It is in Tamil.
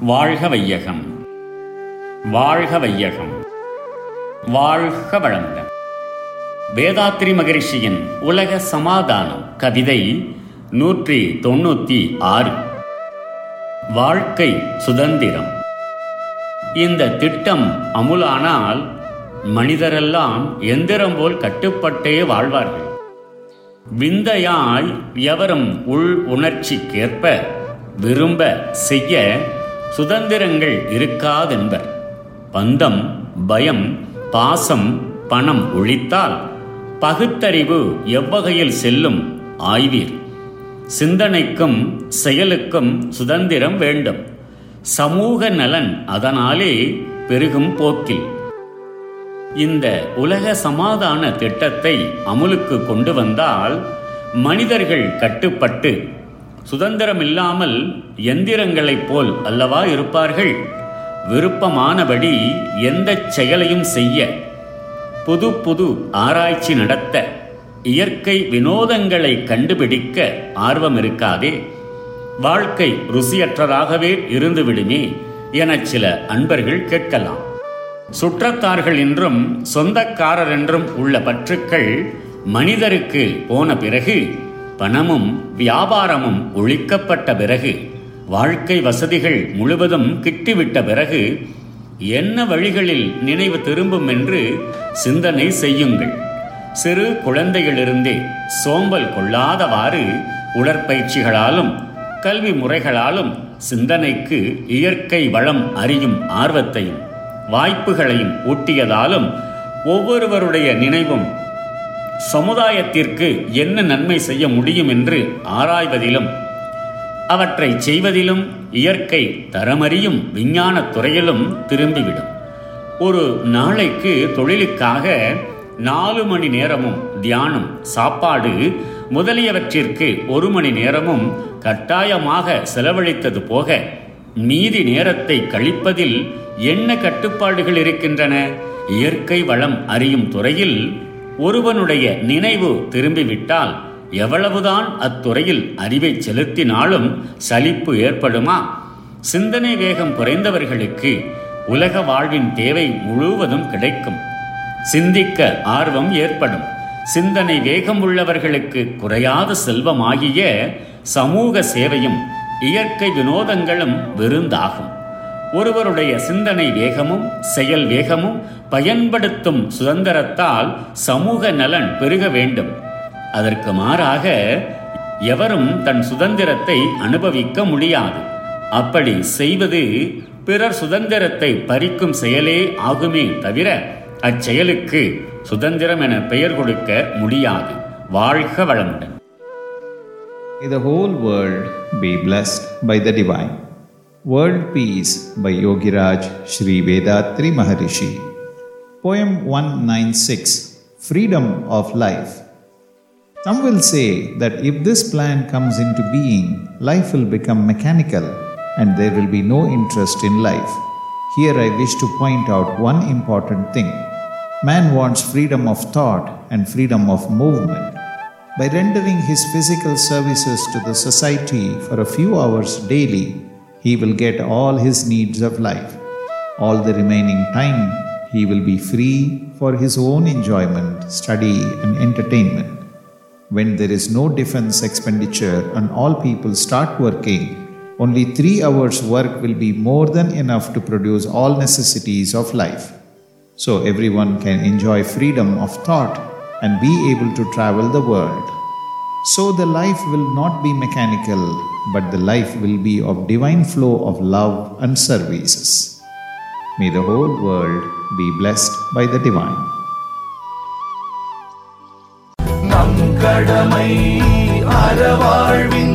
வாழ்க வையகம். வாழ்க வையகம். வாழ்க வளமுடன். வேதாத்ரி மகரிஷியின் உலக சமாதானம் கவிதை நூற்றி தொண்ணூற்றி ஆறு. வாழ்க்கை சுதந்திரம். இந்த திட்டம் அமுலானால் மனிதரெல்லாம் எந்திரம் போல் கட்டுப்பட்டே வாழ்வார்கள். விந்தையாய் எவரும் உள் உணர்ச்சிக்கேற்ப விரும்ப செய்ய சுதந்திரங்கள் இருக்காதென்பர். பந்தம் பயம் பாசம் பணம் ஒழித்தால் பகுத்தறிவு எவ்வகையில் செல்லும் ஆய்வீர். சிந்தனைக்கும் செயலுக்கும் சுதந்திரம் வேண்டும். சமூக நலன் அதனாலே பெருகும் போக்கில். இந்த உலக சமாதான திட்டத்தை அமுலுக்கு கொண்டு வந்தால் மனிதர்கள் கட்டுப்பட்டு சுதந்திரமில்லாமல் எந்திரங்களைப் போல் அல்லவா இருப்பார்கள்? விருப்பமானபடி எந்த செயலையும் செய்ய புது புது ஆராய்ச்சி நடத்த இயற்கை வினோதங்களை கண்டுபிடிக்க ஆர்வம் இருக்காதே வாழ்க்கை ருசியற்றதாகவே இருந்துவிடுமே என சில அன்பர்கள் கேட்கலாம். சுற்றத்தார்கள் என்றும் சொந்தக்காரர் என்றும் உள்ள பற்றுக்கள் மனிதருக்கு போன பிறகு பணமும் வியாபாரமும் ஒழிக்கப்பட்ட பிறகு வாழ்க்கை வசதிகள் முழுவதும் கிட்டிவிட்ட பிறகு என்ன வழிகளில் நினைவு திரும்பும் என்று சிந்தனை செய்யுங்கள். சிறு குழந்தையிலிருந்தே சோம்பல் கொள்ளாதவாறு உடற்பயிற்சிகளாலும் கல்வி முறைகளாலும் சிந்தனைக்கு இயற்கை வளம் அறியும் ஆர்வத்தையும் வாய்ப்புகளையும் ஊட்டியதாலும் ஒவ்வொருவருடைய நினைவும் சமுதாயத்திற்கு என்ன நன்மை செய்ய முடியும் என்று ஆராய்வதிலும் அவற்றை செய்வதிலும் இயற்கை தரமறியும் விஞ்ஞான துறையிலும் திரும்பிவிடும். ஒரு நாளைக்கு தொழிலுக்காக நாலு மணி நேரமும் தியானம் சாப்பாடு முதலியவற்றிற்கு ஒரு மணி நேரமும் கட்டாயமாக செலவழித்தது போக மீதி நேரத்தை கழிப்பதில் என்ன கட்டுப்பாடுகள் இருக்கின்றன? இயற்கை வளம் அறியும் துறையில் ஒருவனுடைய நினைவு திரும்பிவிட்டால் எவ்வளவுதான் அத்துறையில் அறிவை செலுத்தினாலும் சலிப்பு ஏற்படுமா? சிந்தனை வேகம் குறைந்தவர்களுக்கு உலக வாழ்வின் தேவை முழுவதும் கிடைக்கும். சிந்திக்க ஆர்வம் ஏற்படும். சிந்தனை வேகம் உள்ளவர்களுக்கு குறையாத செல்வமாகிய சமூக சேவையும் இயற்கை வினோதங்களும் விருந்தாகும். ஒருவருடைய சிந்தனை வேகமும் செயல் வேகமும் பயன்படுத்தும் சுதந்திரத்தால் சமூக நலன் பெருக வேண்டும். அதற்கு மாறாக எவரும் தன் சுதந்திரத்தை அனுபவிக்க முடியாது. அப்படி செய்வது பிறர் சுதந்திரத்தை பறிக்கும் செயலே ஆகுமே தவிர அச்செயலுக்கு சுதந்திரம் என பெயர் கொடுக்க முடியாது. வாழ்க வளமுடன். May the whole world be blessed by the divine. World Peace by Yogiraj Sri Vedatri Maharishi. Poem 196 Freedom of Life. Some will say that if this plan comes into being, life will become mechanical and there will be no interest in life. Here I wish to point out one important thing. Man wants freedom of thought and freedom of movement. By rendering his physical services to the society for a few hours daily, he will get all his needs of life. All the remaining time, he will be free for his own enjoyment, study, and entertainment. When there is no defense expenditure and all people start working, only three hours' work will be more than enough to produce all necessities of life. So everyone can enjoy freedom of thought and be able to travel the world. So the life will not be mechanical, but the life will be of divine flow of love and services. May the whole world be blessed by the divine. நம் கடமை அறவாழ்வின் நாட்டத்தே